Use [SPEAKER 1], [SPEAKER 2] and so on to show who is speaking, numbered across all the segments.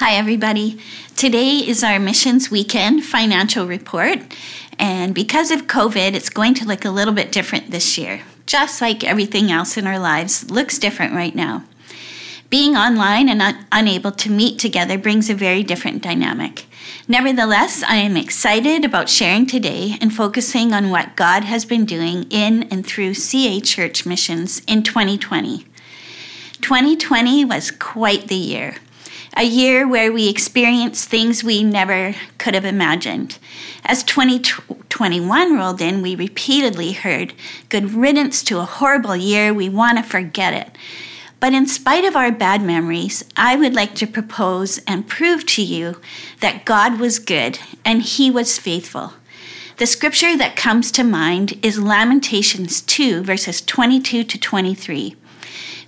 [SPEAKER 1] Hi, everybody. Today is our missions weekend financial report. And because of COVID, it's going to look a little bit different this year. Just like everything else in our lives, looks different right now. Being online and un- unable to meet together brings a very different dynamic. Nevertheless, I am excited about sharing today and focusing on what God has been doing in and through CA Church missions in 2020. 2020 was quite the year a year where we experienced things we never could have imagined. As 2021 rolled in, we repeatedly heard, Good riddance to a horrible year, we want to forget it. But in spite of our bad memories, I would like to propose and prove to you that God was good and He was faithful. The scripture that comes to mind is Lamentations 2, verses 22 to 23.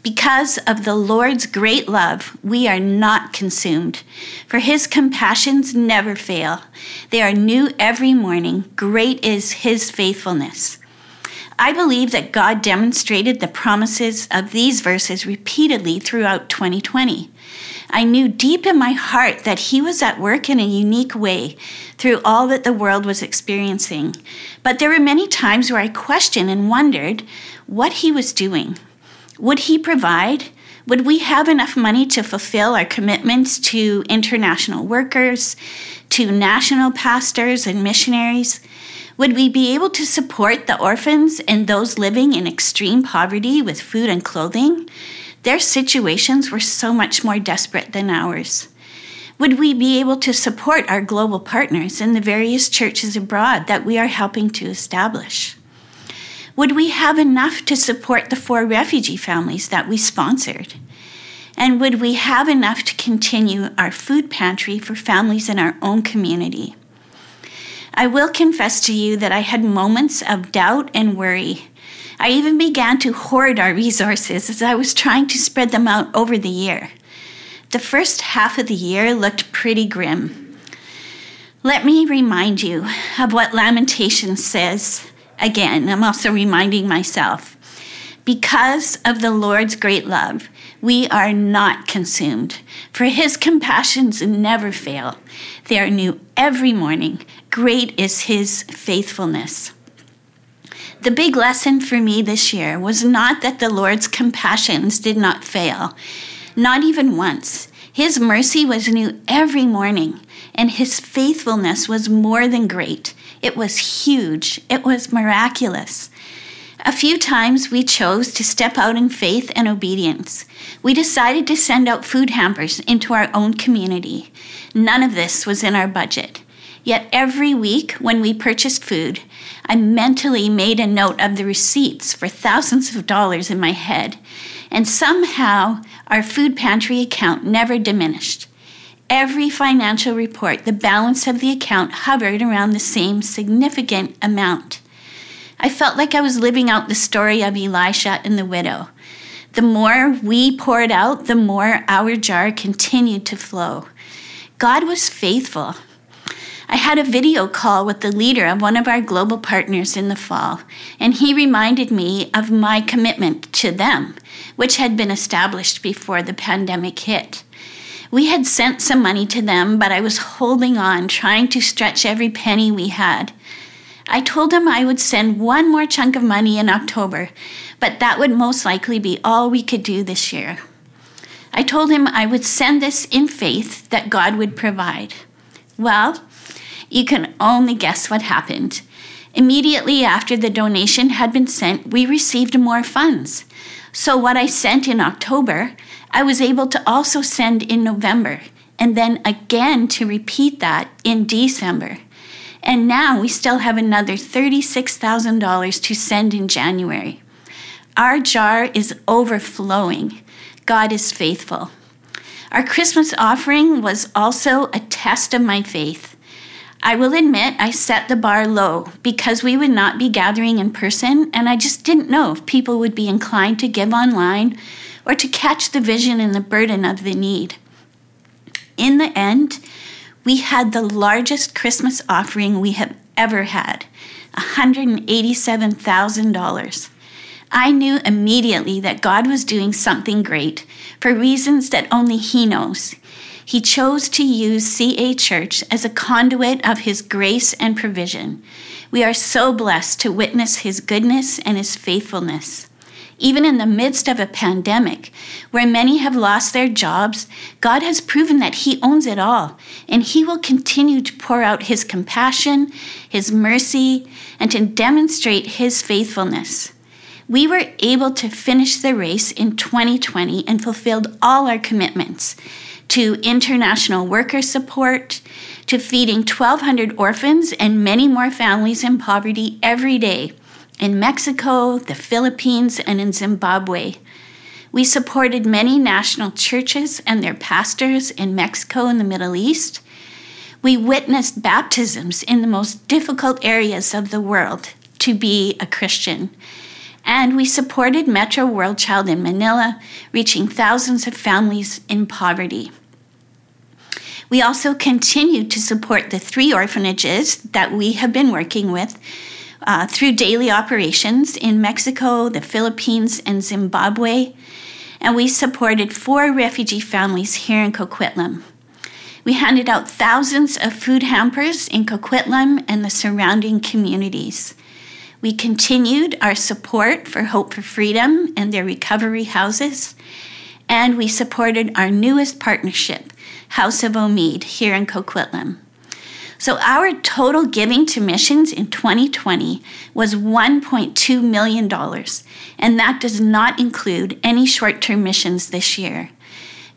[SPEAKER 1] Because of the Lord's great love, we are not consumed, for his compassions never fail. They are new every morning. Great is his faithfulness. I believe that God demonstrated the promises of these verses repeatedly throughout 2020. I knew deep in my heart that He was at work in a unique way through all that the world was experiencing. But there were many times where I questioned and wondered what He was doing. Would He provide? Would we have enough money to fulfill our commitments to international workers, to national pastors and missionaries? Would we be able to support the orphans and those living in extreme poverty with food and clothing? Their situations were so much more desperate than ours. Would we be able to support our global partners in the various churches abroad that we are helping to establish? Would we have enough to support the four refugee families that we sponsored? And would we have enough to continue our food pantry for families in our own community? I will confess to you that I had moments of doubt and worry. I even began to hoard our resources as I was trying to spread them out over the year. The first half of the year looked pretty grim. Let me remind you of what Lamentations says again, I'm also reminding myself because of the Lord's great love, we are not consumed, for his compassions never fail. They are new every morning. Great is his faithfulness. The big lesson for me this year was not that the Lord's compassions did not fail, not even once. His mercy was new every morning, and his faithfulness was more than great. It was huge, it was miraculous. A few times we chose to step out in faith and obedience. We decided to send out food hampers into our own community. None of this was in our budget. Yet every week when we purchased food, I mentally made a note of the receipts for thousands of dollars in my head. And somehow our food pantry account never diminished every financial report, the balance of the account hovered around the same significant amount. I felt like I was living out the story of Elisha and the widow. The more we poured out, the more our jar continued to flow. God was faithful. I had a video call with the leader of one of our global partners in the fall, and he reminded me of my commitment to them, which had been established before the pandemic hit. We had sent some money to them, but I was holding on, trying to stretch every penny we had. I told him I would send one more chunk of money in October, but that would most likely be all we could do this year. I told him I would send this in faith that God would provide. Well, you can only guess what happened. Immediately after the donation had been sent, we received more funds. So, what I sent in October, I was able to also send in November and then again to repeat that in December. And now we still have another $36,000 to send in January. Our jar is overflowing. God is faithful. Our Christmas offering was also a test of my faith. I will admit I set the bar low because we would not be gathering in person, and I just didn't know if people would be inclined to give online or to catch the vision and the burden of the need. In the end, we had the largest Christmas offering we have ever had $187,000. I knew immediately that God was doing something great for reasons that only He knows. He chose to use CA Church as a conduit of His grace and provision. We are so blessed to witness His goodness and His faithfulness. Even in the midst of a pandemic where many have lost their jobs, God has proven that He owns it all, and He will continue to pour out His compassion, His mercy, and to demonstrate His faithfulness. We were able to finish the race in 2020 and fulfilled all our commitments to international worker support, to feeding 1,200 orphans and many more families in poverty every day in Mexico, the Philippines, and in Zimbabwe. We supported many national churches and their pastors in Mexico and the Middle East. We witnessed baptisms in the most difficult areas of the world to be a Christian. And we supported Metro World Child in Manila, reaching thousands of families in poverty. We also continue to support the three orphanages that we have been working with uh, through daily operations in Mexico, the Philippines, and Zimbabwe. And we supported four refugee families here in Coquitlam. We handed out thousands of food hampers in Coquitlam and the surrounding communities. We continued our support for Hope for Freedom and their recovery houses, and we supported our newest partnership, House of Omid here in Coquitlam. So our total giving to missions in 2020 was $1.2 million, and that does not include any short term missions this year.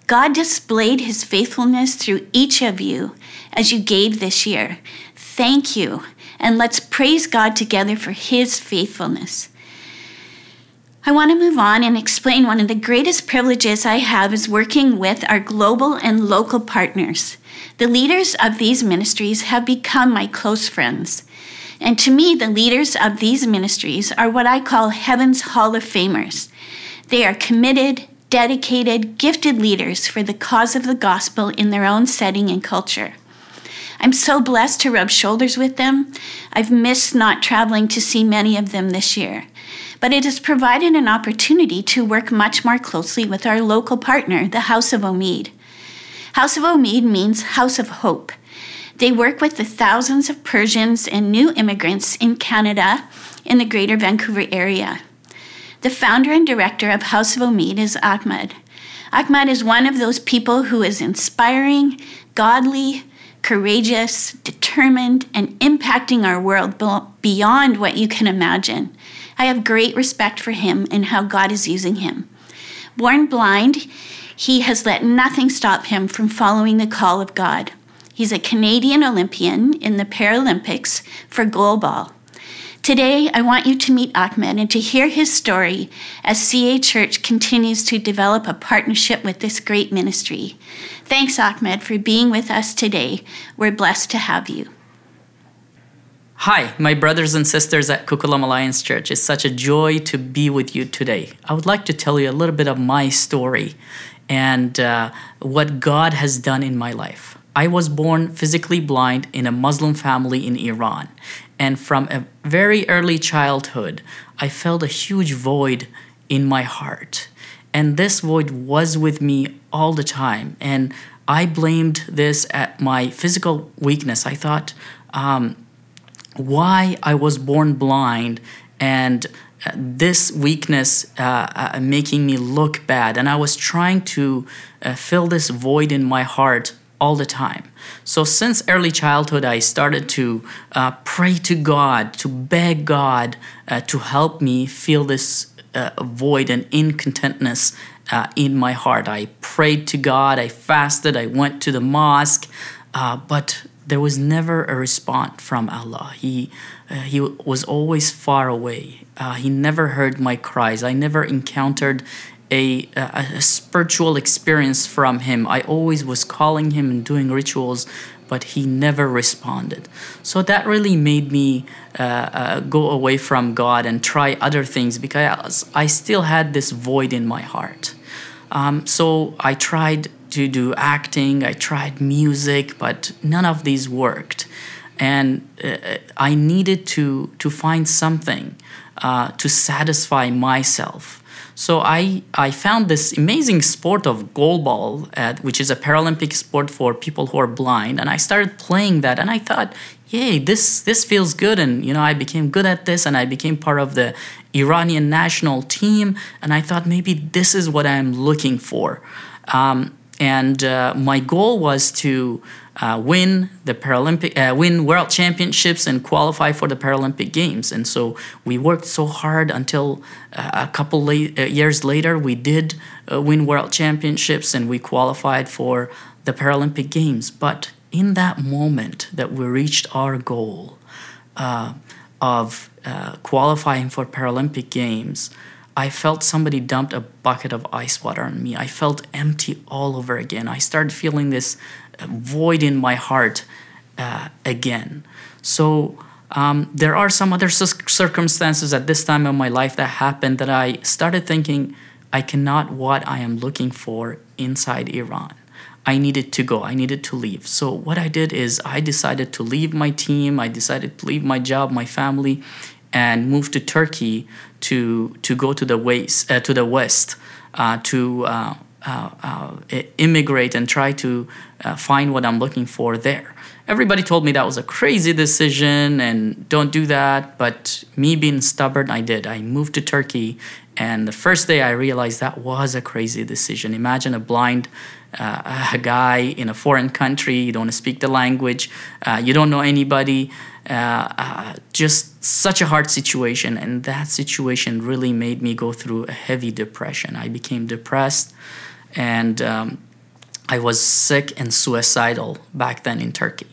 [SPEAKER 1] God displayed his faithfulness through each of you as you gave this year. Thank you, and let's praise God together for his faithfulness. I want to move on and explain one of the greatest privileges I have is working with our global and local partners. The leaders of these ministries have become my close friends. And to me, the leaders of these ministries are what I call Heaven's Hall of Famers. They are committed, dedicated, gifted leaders for the cause of the gospel in their own setting and culture. I'm so blessed to rub shoulders with them. I've missed not traveling to see many of them this year but it has provided an opportunity to work much more closely with our local partner, the House of Omid. House of Omid means House of Hope. They work with the thousands of Persians and new immigrants in Canada in the Greater Vancouver area. The founder and director of House of Omid is Ahmed. Ahmed is one of those people who is inspiring, godly, courageous, determined, and impacting our world beyond what you can imagine. I have great respect for him and how God is using him. Born blind, he has let nothing stop him from following the call of God. He's a Canadian Olympian in the Paralympics for goalball. Today, I want you to meet Ahmed and to hear his story as CA Church continues to develop a partnership with this great ministry. Thanks, Ahmed, for being with us today. We're blessed to have you.
[SPEAKER 2] Hi, my brothers and sisters at Coquitlam Alliance Church. It's such a joy to be with you today. I would like to tell you a little bit of my story and uh, what God has done in my life. I was born physically blind in a Muslim family in Iran, and from a very early childhood, I felt a huge void in my heart. And this void was with me all the time. And I blamed this at my physical weakness. I thought, um, why I was born blind and uh, this weakness uh, uh, making me look bad. And I was trying to uh, fill this void in my heart all the time. So, since early childhood, I started to uh, pray to God, to beg God uh, to help me fill this void and incontentness in my heart. I prayed to God, I fasted, I went to the mosque, but there was never a response from Allah. He, uh, he was always far away. Uh, he never heard my cries. I never encountered a, a, a, spiritual experience from him. I always was calling him and doing rituals, but he never responded. So that really made me uh, uh go away from God and try other things because I still had this void in my heart. Um, so I tried to do acting, I tried music, but none of these worked. And uh, I needed to, to find something uh, to satisfy myself. So I, I found this amazing sport of goalball, at, which is a Paralympic sport for people who are blind, and I started playing that, and I thought, yay, this this feels good, and you know I became good at this, and I became part of the Iranian national team, and I thought maybe this is what I'm looking for, um, and uh, my goal was to uh, win the Paralympic, uh, win World Championships, and qualify for the Paralympic Games. And so we worked so hard until uh, a couple uh, years later we did uh, win World Championships and we qualified for the Paralympic Games. But in that moment that we reached our goal of qualifying for Paralympic Games, I felt somebody dumped a bucket of ice water on me. I felt empty all over again. I started feeling this void in my heart uh, again. So um, there are some other circumstances at this time of my life that happened that I started thinking I cannot what I am looking for inside Iran. I needed to go. I needed to leave. So what I did is I decided to leave my team. I decided to leave my job, my family, and move to Turkey to to go to the west uh, to the west uh, to uh, uh, uh, immigrate and try to find what I'm looking for there. Everybody told me that was a crazy decision and don't do that. But me being stubborn, I did. I moved to Turkey, and the first day I realized that was a crazy decision. Imagine a blind uh, a guy in a foreign country, you don't speak the language, uh, you don't know anybody. Uh, just such a hard situation, and that situation really made me go through a heavy depression. I became depressed and um, I was sick and suicidal back then in Turkey.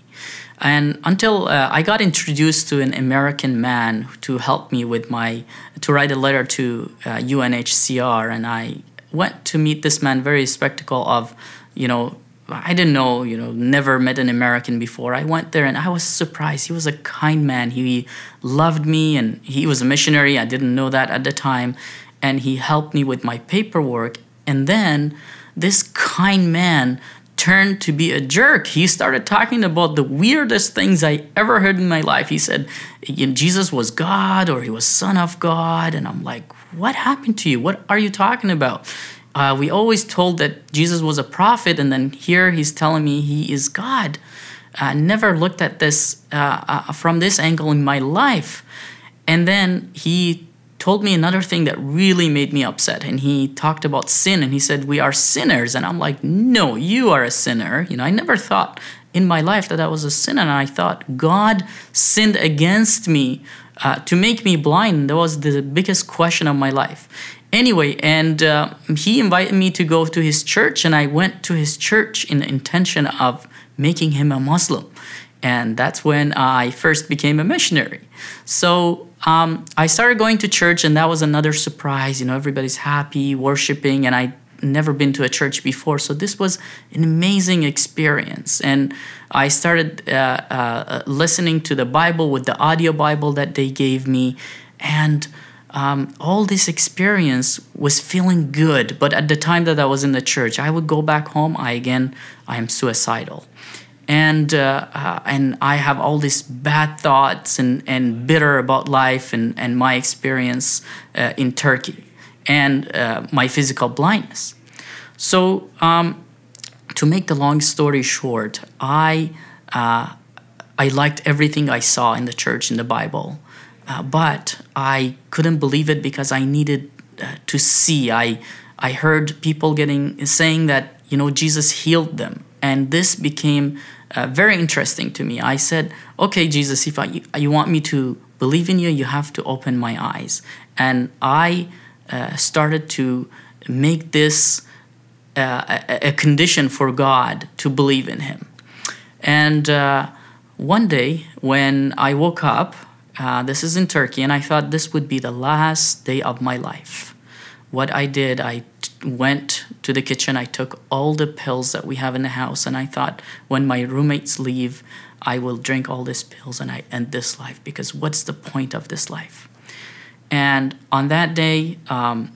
[SPEAKER 2] And until uh, I got introduced to an American man to help me with my to write a letter to uh, UNHCR, and I went to meet this man, very spectacle of, you know, I didn't know, you know, never met an American before. I went there and I was surprised. He was a kind man. He loved me and he was a missionary. I didn't know that at the time. And he helped me with my paperwork and then this kind man turned to be a jerk. He started talking about the weirdest things I ever heard in my life. He said Jesus was God or he was Son of God. And I'm like, what happened to you? What are you talking about? Uh, we always told that Jesus was a prophet, and then here he's telling me he is God. I never looked at this uh, uh, from this angle in my life. And then he told me another thing that really made me upset. And he talked about sin and he said, We are sinners. And I'm like, No, you are a sinner. You know, I never thought in my life that I was a sinner. And I thought God sinned against me uh, to make me blind. That was the biggest question of my life. Anyway, and uh, he invited me to go to his church, and I went to his church in the intention of making him a Muslim. And that's when I first became a missionary. So um, I started going to church, and that was another surprise. You know, everybody's happy, worshiping, and I never been to a church before. So this was an amazing experience. And i started uh, uh, listening to the bible with the audio bible that they gave me. And um, all this experience was feeling good. But at the time that i was in the church i would go back home i again i am suicidal. And uh, uh, and I have all these bad thoughts and, and bitter about life and, and my experience uh, in Turkey and uh, my physical blindness. So um, to make the long story short, I uh, I liked everything I saw in the church in the Bible, uh, but I couldn't believe it because I needed to see. I I heard people getting saying that you know Jesus healed them and this became uh, very interesting to me. I said, "Okay, Jesus, if I, you want me to believe in you, you have to open my eyes." And I uh, started to make this uh, a, a, condition for God to believe in Him. And uh, one day, when I woke up, uh, this is in Turkey, and I thought this would be the last day of my life. What I did, I went to the kitchen. I took all the pills that we have in the house, and I thought, when my roommates leave, I will drink all these pills and I end this life because what's the point of this life? And on that day, um,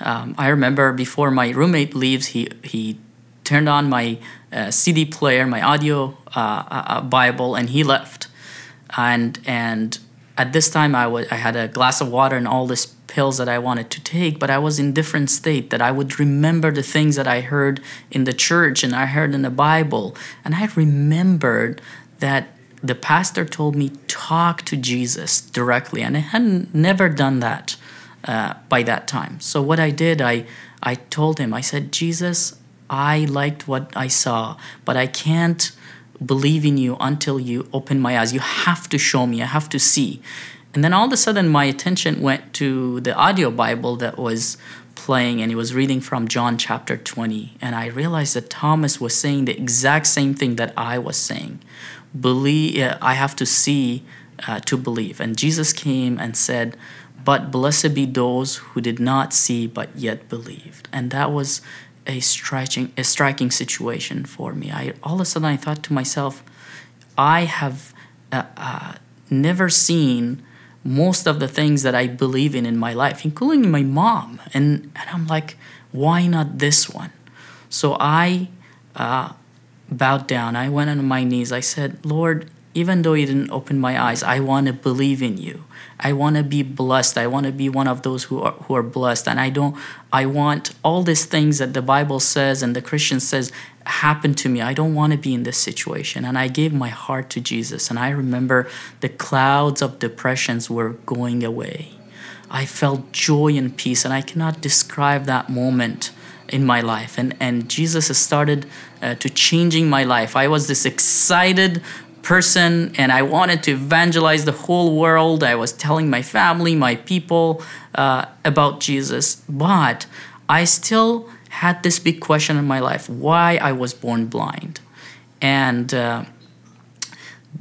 [SPEAKER 2] um, I remember before my roommate leaves, he he turned on my uh, CD player, my audio uh, uh, uh, Bible, and he left. And and at this time, I was I had a glass of water and all these pills that I wanted to take, but I was in different state that I would remember the things that I heard in the church and I heard in the Bible. And I remembered that the pastor told me talk to Jesus directly, and I had never done that uh, by that time. So what I did, I I told him, I said, Jesus, I liked what I saw, but I can't believe in you until you open my eyes. You have to show me. I have to see. And then all of a sudden, my attention went to the audio Bible that was playing, and he was reading from John chapter 20. And I realized that Thomas was saying the exact same thing that I was saying. Believe, uh, I have to see uh, to believe. And Jesus came and said, But blessed be those who did not see but yet believed. And that was a striking a striking situation for me. I all of a sudden I thought to myself, I have uh, uh, never seen most of the things that I believe in in my life, including my mom, and and I'm like, why not this one? So I uh, bowed down. I went on my knees. I said, Lord, even though you didn't open my eyes, I want to believe in you. I want to be blessed. I want to be one of those who are who are blessed. And I don't I want all these things that the Bible says and the Christian says happen to me. I don't want to be in this situation. And I gave my heart to Jesus. And I remember the clouds of depressions were going away. I felt joy and peace, and I cannot describe that moment in my life. And and Jesus has started uh, to changing my life. I was this excited person and I wanted to evangelize the whole world. I was telling my family, my people uh, about Jesus, but I still had this big question in my life why I was born blind. And uh,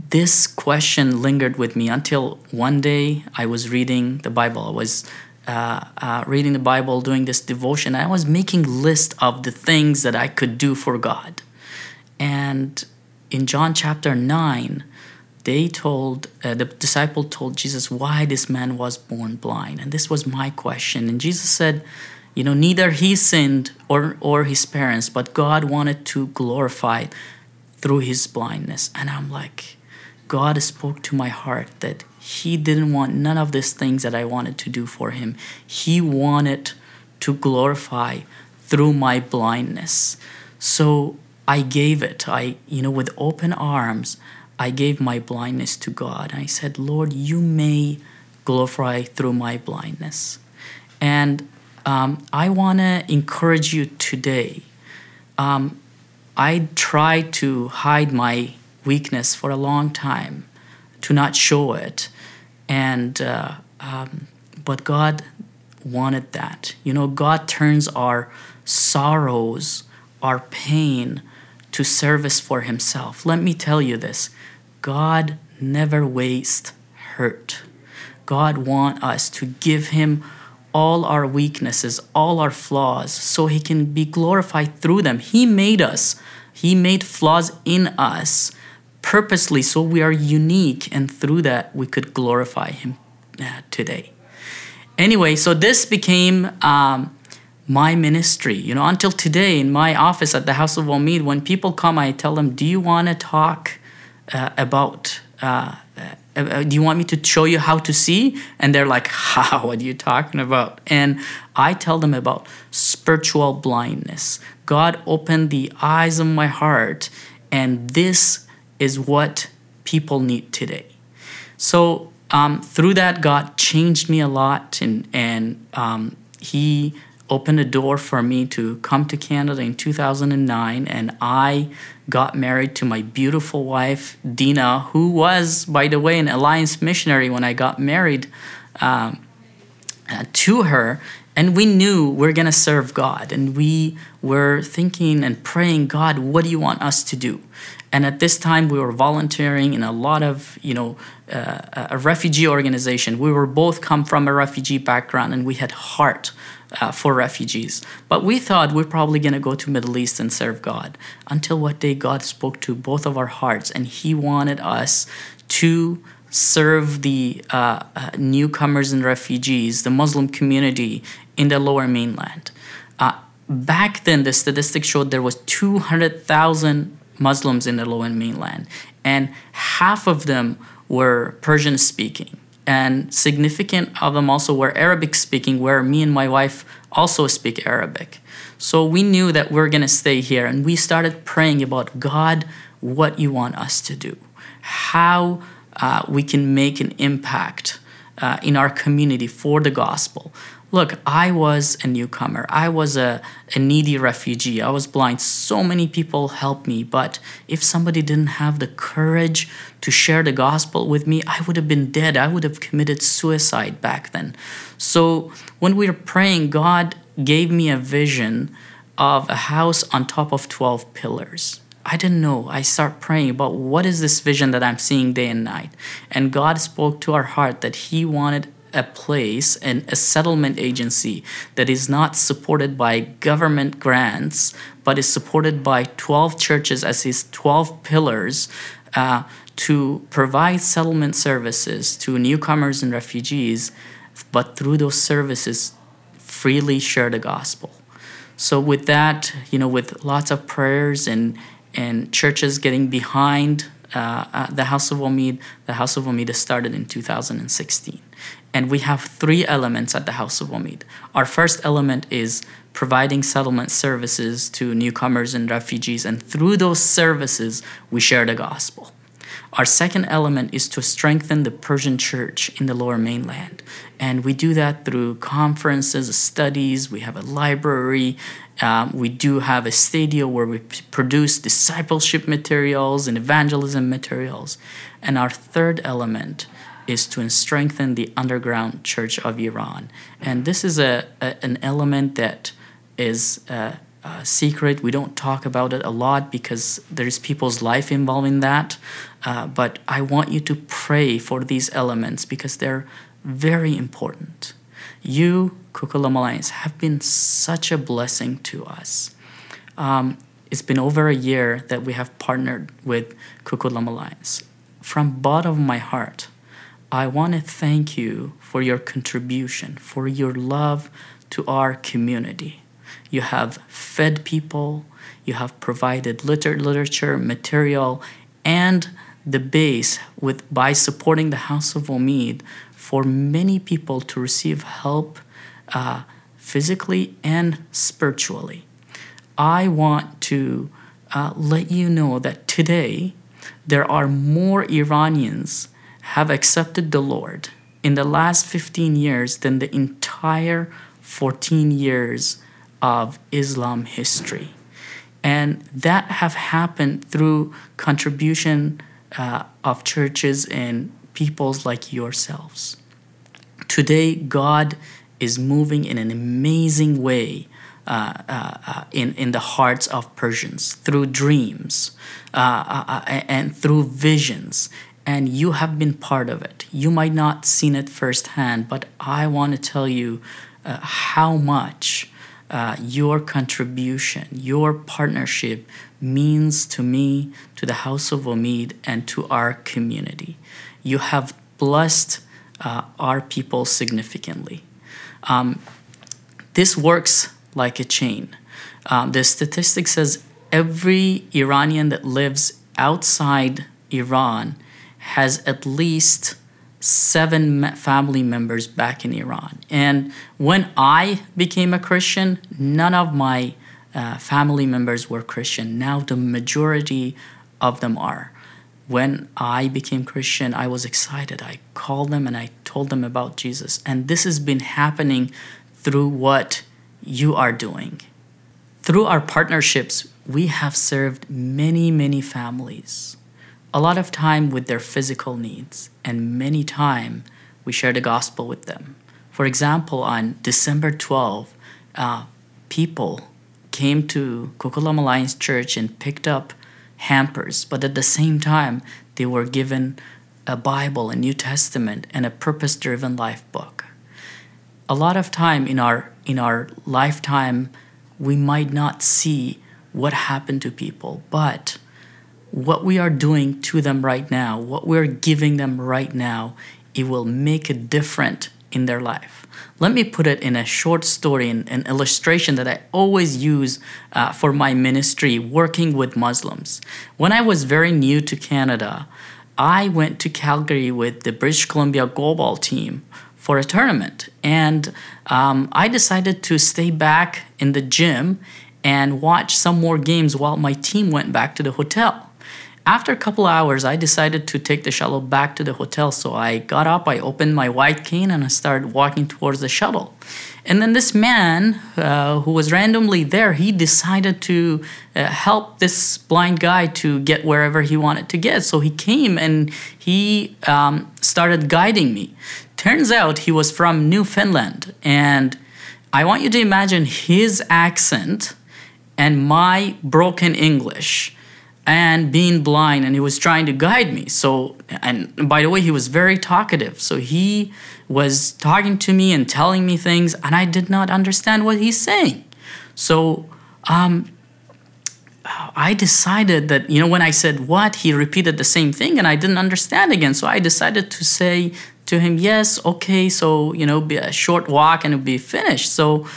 [SPEAKER 2] this question lingered with me until one day I was reading the Bible. I was uh, uh, reading the Bible, doing this devotion. I was making list of the things that I could do for God, and in John chapter 9, they told, uh, the disciple told Jesus why this man was born blind. And this was my question. And Jesus said, you know, neither he sinned or, or his parents, but God wanted to glorify through his blindness. And I'm like, God spoke to my heart that he didn't want none of these things that I wanted to do for him. He wanted to glorify through my blindness. So I gave it. I, you know, with open arms, I gave my blindness to God. I said, Lord, you may glorify through my blindness. And um, I want to encourage you today. Um, I tried to hide my weakness for a long time, to not show it. And, uh, um, but God wanted that. You know, God turns our sorrows, our pain, to service for himself. Let me tell you this God never wastes hurt. God wants us to give him all our weaknesses, all our flaws, so he can be glorified through them. He made us, he made flaws in us purposely so we are unique, and through that we could glorify him uh, today. Anyway, so this became um, my ministry. You know, until today in my office at the House of Omid, when people come, I tell them, "Do you want to talk uh, about? Uh, uh, uh, do you want me to show you how to see?" And they're like, "How? What are you talking about?" And I tell them about spiritual blindness. God opened the eyes of my heart, and this is what people need today. So um, through that, God changed me a lot, and and um, He opened a door for me to come to Canada in 2009, and I got married to my beautiful wife, Dina, who was, by the way, an Alliance missionary when I got married um, uh, to her. And we knew we're going to serve God. And we were thinking and praying, God, what do you want us to do? And at this time, we were volunteering in a lot of, you know, uh, a refugee organization. We were both come from a refugee background, and we had heart uh, for refugees. But we thought we're probably going to go to Middle East and serve God. Until what day God spoke to both of our hearts, and He wanted us to serve the uh, uh, newcomers and refugees, the Muslim community in the Lower Mainland. Uh, back then, the statistics showed there was 200,000 Muslims in the Lower Mainland, and half of them were Persian speaking and significant of them also were Arabic speaking, where me and my wife also speak Arabic. So we knew that we're going to stay here, and we started praying about God, what you want us to do, how uh, we can make an impact uh, in our community for the gospel. Look, I was a newcomer. I was a, a needy refugee. I was blind. So many people helped me. But if somebody didn't have the courage to share the gospel with me, I would have been dead. I would have committed suicide back then. So when we were praying, God gave me a vision of a house on top of 12 pillars. I didn't know. I start praying about what is this vision that I'm seeing day and night. And God spoke to our heart that He wanted a place and a settlement agency that is not supported by government grants, but is supported by 12 churches as his 12 pillars uh, to provide settlement services to newcomers and refugees, but through those services, freely share the gospel. So, with that, you know, with lots of prayers and and churches getting behind uh, uh, the House of Omid, the House of Omid started in 2016. And we have three elements at the House of Omid. Our first element is providing settlement services to newcomers and refugees, and through those services, we share the gospel. Our second element is to strengthen the Persian church in the lower mainland. And we do that through conferences, studies, we have a library, um, we do have a studio where we produce discipleship materials and evangelism materials. And our third element is to strengthen the underground church of Iran. And this is a, a an element that is uh, uh, secret. We don't talk about it a lot because there's people's life involved in that. Uh, but I want you to pray for these elements because they're very important. You, Coquitlam Alliance, have been such a blessing to us. Um, it's been over a year that we have partnered with Coquitlam Alliance. From bottom of my heart, I want to thank you for your contribution, for your love to our community. You have fed people, you have provided liter- literature, material, and the base with by supporting the House of Omid for many people to receive help uh, physically and spiritually. I want to uh, let you know that today there are more Iranians have accepted the Lord in the last 15 years than the entire 14 years of Islam history. And that have happened through contribution uh, of churches and peoples like yourselves. Today, God is moving in an amazing way uh, uh, uh in, in the hearts of Persians through dreams uh, uh, and through visions. And you have been part of it. You might not seen it firsthand, but I want to tell you how much uh, your contribution, your partnership means to me, to the House of Omid, and to our community. You have blessed uh, our people significantly. Um, this works like a chain. Um, the statistic says every Iranian that lives outside Iran has at least seven family members back in Iran. And when I became a Christian, none of my uh, family members were Christian. Now the majority of them are. When I became Christian, I was excited. I called them and I told them about Jesus. And this has been happening through what you are doing. Through our partnerships, we have served many, many families a lot of time with their physical needs, and many time we share the gospel with them. For example, on December 12, uh, people came to Coquitlam Alliance Church and picked up hampers, but at the same time, they were given a Bible, a New Testament, and a purpose-driven life book. A lot of time in our in our lifetime, we might not see what happened to people, but what we are doing to them right now, what we're giving them right now, it will make a difference in their life. Let me put it in a short story, an, an illustration that I always use uh, for my ministry working with Muslims. When I was very new to Canada, I went to Calgary with the British Columbia goalball team for a tournament. And um, I decided to stay back in the gym and watch some more games while my team went back to the hotel. After a couple hours, I decided to take the shuttle back to the hotel. So I got up, I opened my white cane, and I started walking towards the shuttle. And then this man uh, who was randomly there, he decided to uh, help this blind guy to get wherever he wanted to get. So he came and he um, started guiding me. Turns out he was from Newfoundland. And I want you to imagine his accent and my broken English and being blind and he was trying to guide me. So and by the way he was very talkative. So he was talking to me and telling me things and i did not understand what he's saying. So um, i decided that you know when i said what he repeated the same thing and i didn't understand again. So i decided to say to him yes okay so you know be a short walk and it'll be finished. So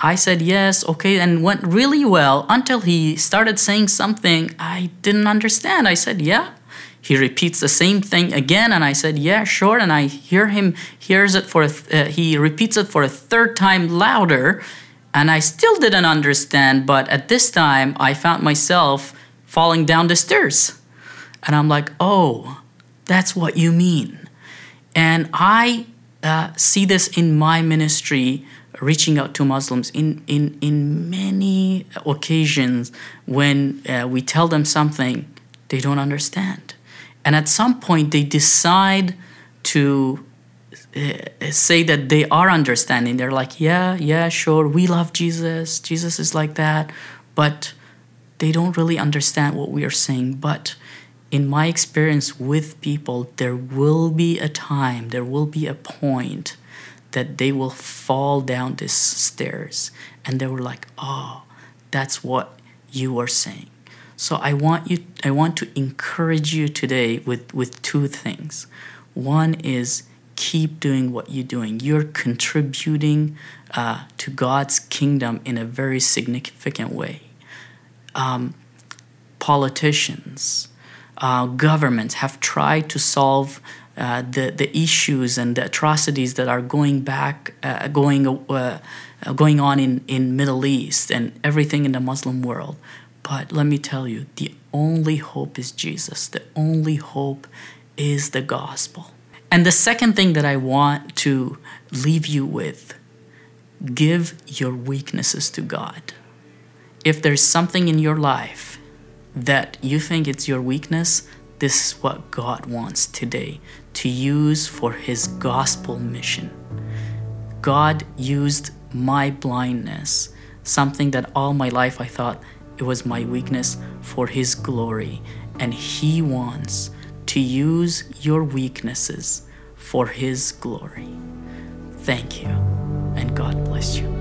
[SPEAKER 2] I said yes, okay, and went really well until he started saying something I didn't understand. I said, yeah. He repeats the same thing again, and I said, yeah, sure. And I hear him hears it for th- uh, he repeats it for a third time louder, and I still didn't understand. But at this time, I found myself falling down the stairs, and I'm like, oh, that's what you mean. And I uh, see this in my ministry reaching out to Muslims in, in, in many occasions when uh, we tell them something they don't understand. And at some point, they decide to uh, say that they are understanding. They're like, yeah, yeah, sure, we love Jesus. Jesus is like that. But they don't really understand what we are saying. But in my experience with people, there will be a time, there will be a point that they will fall down these stairs. And they were like oh that's what you are saying. So i want you i want to encourage you today with with two things. One is keep doing what you're doing. You're contributing uh, to god's kingdom in a very significant way. Um, politicians uh, governments have tried to solve uh, the the issues and the atrocities that are going back uh, going uh, going on in in Middle East and everything in the Muslim world. But let me tell you, the only hope is Jesus. The only hope is the gospel. And the second thing that I want to leave you with give your weaknesses to God. If there's something in your life that you think it's your weakness, this is what God wants today to use for His gospel mission. God used my blindness, something that all my life I thought it was my weakness, for His glory. And He wants to use your weaknesses for His glory. Thank you, and God bless you.